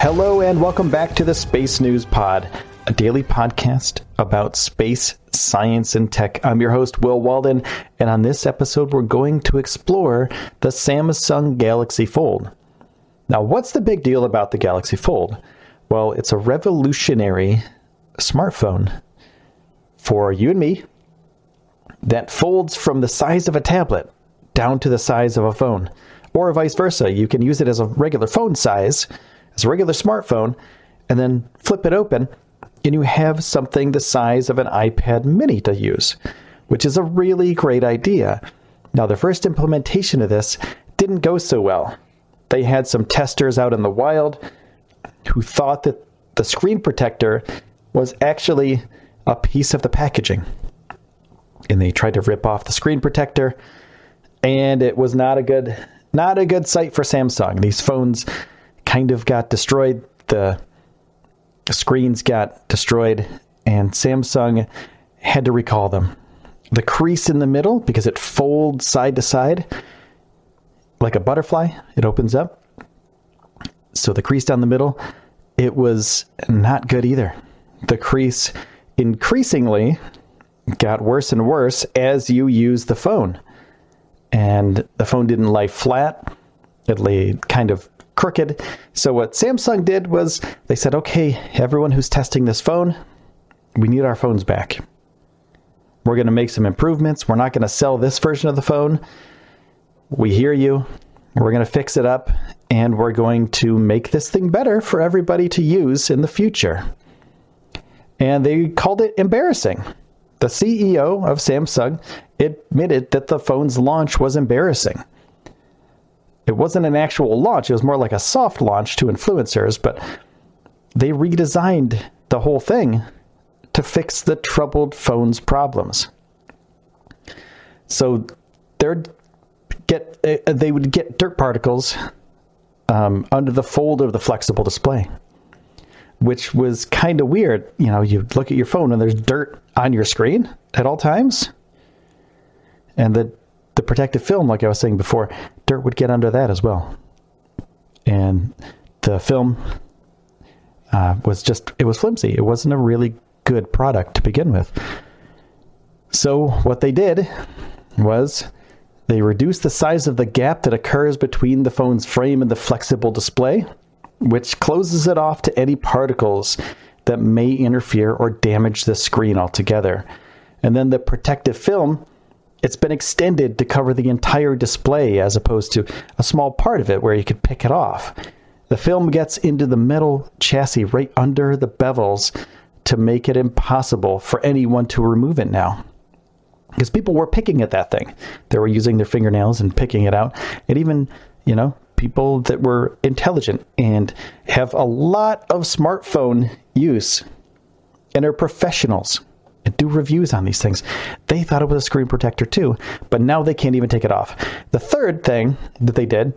Hello and welcome back to the Space News Pod, a daily podcast about space, science, and tech. I'm your host, Will Walden, and on this episode, we're going to explore the Samsung Galaxy Fold. Now, what's the big deal about the Galaxy Fold? Well, it's a revolutionary smartphone for you and me that folds from the size of a tablet down to the size of a phone, or vice versa. You can use it as a regular phone size a regular smartphone and then flip it open and you have something the size of an iPad mini to use, which is a really great idea. Now, the first implementation of this didn't go so well. They had some testers out in the wild who thought that the screen protector was actually a piece of the packaging. And they tried to rip off the screen protector, and it was not a good not a good sight for Samsung. These phones kind of got destroyed. The screens got destroyed, and Samsung had to recall them. The crease in the middle, because it folds side to side like a butterfly, it opens up. So the crease down the middle, it was not good either. The crease increasingly got worse and worse as you use the phone. And the phone didn't lie flat, it lay kind of crooked. So what Samsung did was they said, okay, everyone who's testing this phone, we need our phones back. We're going to make some improvements. We're not going to sell this version of the phone. We hear you. We're going to fix it up and we're going to make this thing better for everybody to use in the future. And they called it embarrassing. The CEO of Samsung admitted that the phone's launch was embarrassing it wasn't an actual launch, it was more like a soft launch to influencers, but they redesigned the whole thing to fix the troubled phone's problems. So they'd get uh, they would get dirt particles um, under the fold of the flexible display, which was kind of weird. You know, you look at your phone and there's dirt on your screen at all times, and the the protective film, like I was saying before, dirt would get under that as well. And the film uh, was just, it was flimsy. It wasn't a really good product to begin with. So, what they did was they reduced the size of the gap that occurs between the phone's frame and the flexible display, which closes it off to any particles that may interfere or damage the screen altogether. And then the protective film it's been extended to cover the entire display as opposed to a small part of it where you could pick it off. The film gets into the metal chassis right under the bevels to make it impossible for anyone to remove it now. Because people were picking at that thing. They were using their fingernails and picking it out. And even, you know, people that were intelligent and have a lot of smartphone use and are professionals and do reviews on these things. They thought it was a screen protector too, but now they can't even take it off. The third thing that they did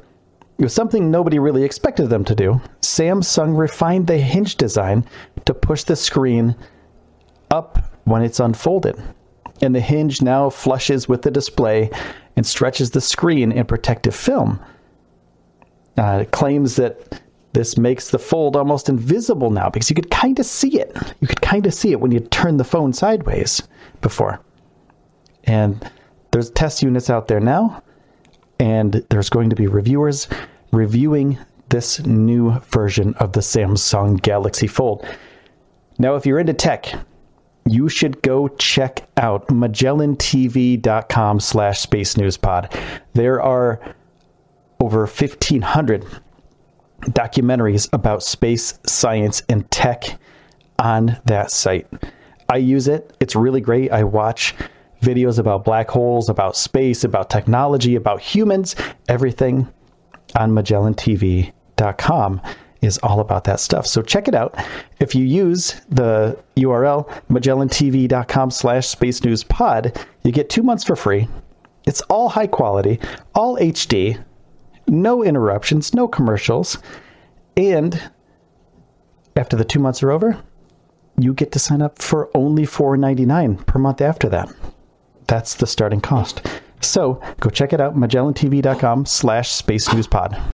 was something nobody really expected them to do. Samsung refined the hinge design to push the screen up when it's unfolded. And the hinge now flushes with the display and stretches the screen in protective film. Uh, it claims that this makes the fold almost invisible now because you could kind of see it. You could kind of see it when you turn the phone sideways before. And there's test units out there now, and there's going to be reviewers reviewing this new version of the Samsung Galaxy Fold. Now, if you're into tech, you should go check out MagellanTV.com slash Space News Pod. There are over 1,500 documentaries about space, science, and tech on that site. I use it. It's really great. I watch videos about black holes, about space, about technology, about humans, everything on MagellanTV.com is all about that stuff. So check it out. If you use the URL MagellanTV.com slash Space News Pod, you get two months for free. It's all high quality, all HD, no interruptions, no commercials. And after the two months are over, you get to sign up for only $4.99 per month after that. That's the starting cost. So go check it out, MagellanTV.com slash Space News Pod.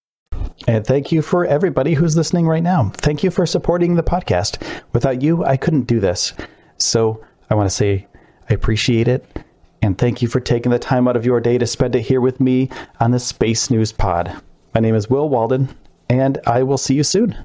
And thank you for everybody who's listening right now. Thank you for supporting the podcast. Without you, I couldn't do this. So I want to say I appreciate it. And thank you for taking the time out of your day to spend it here with me on the Space News Pod. My name is Will Walden, and I will see you soon.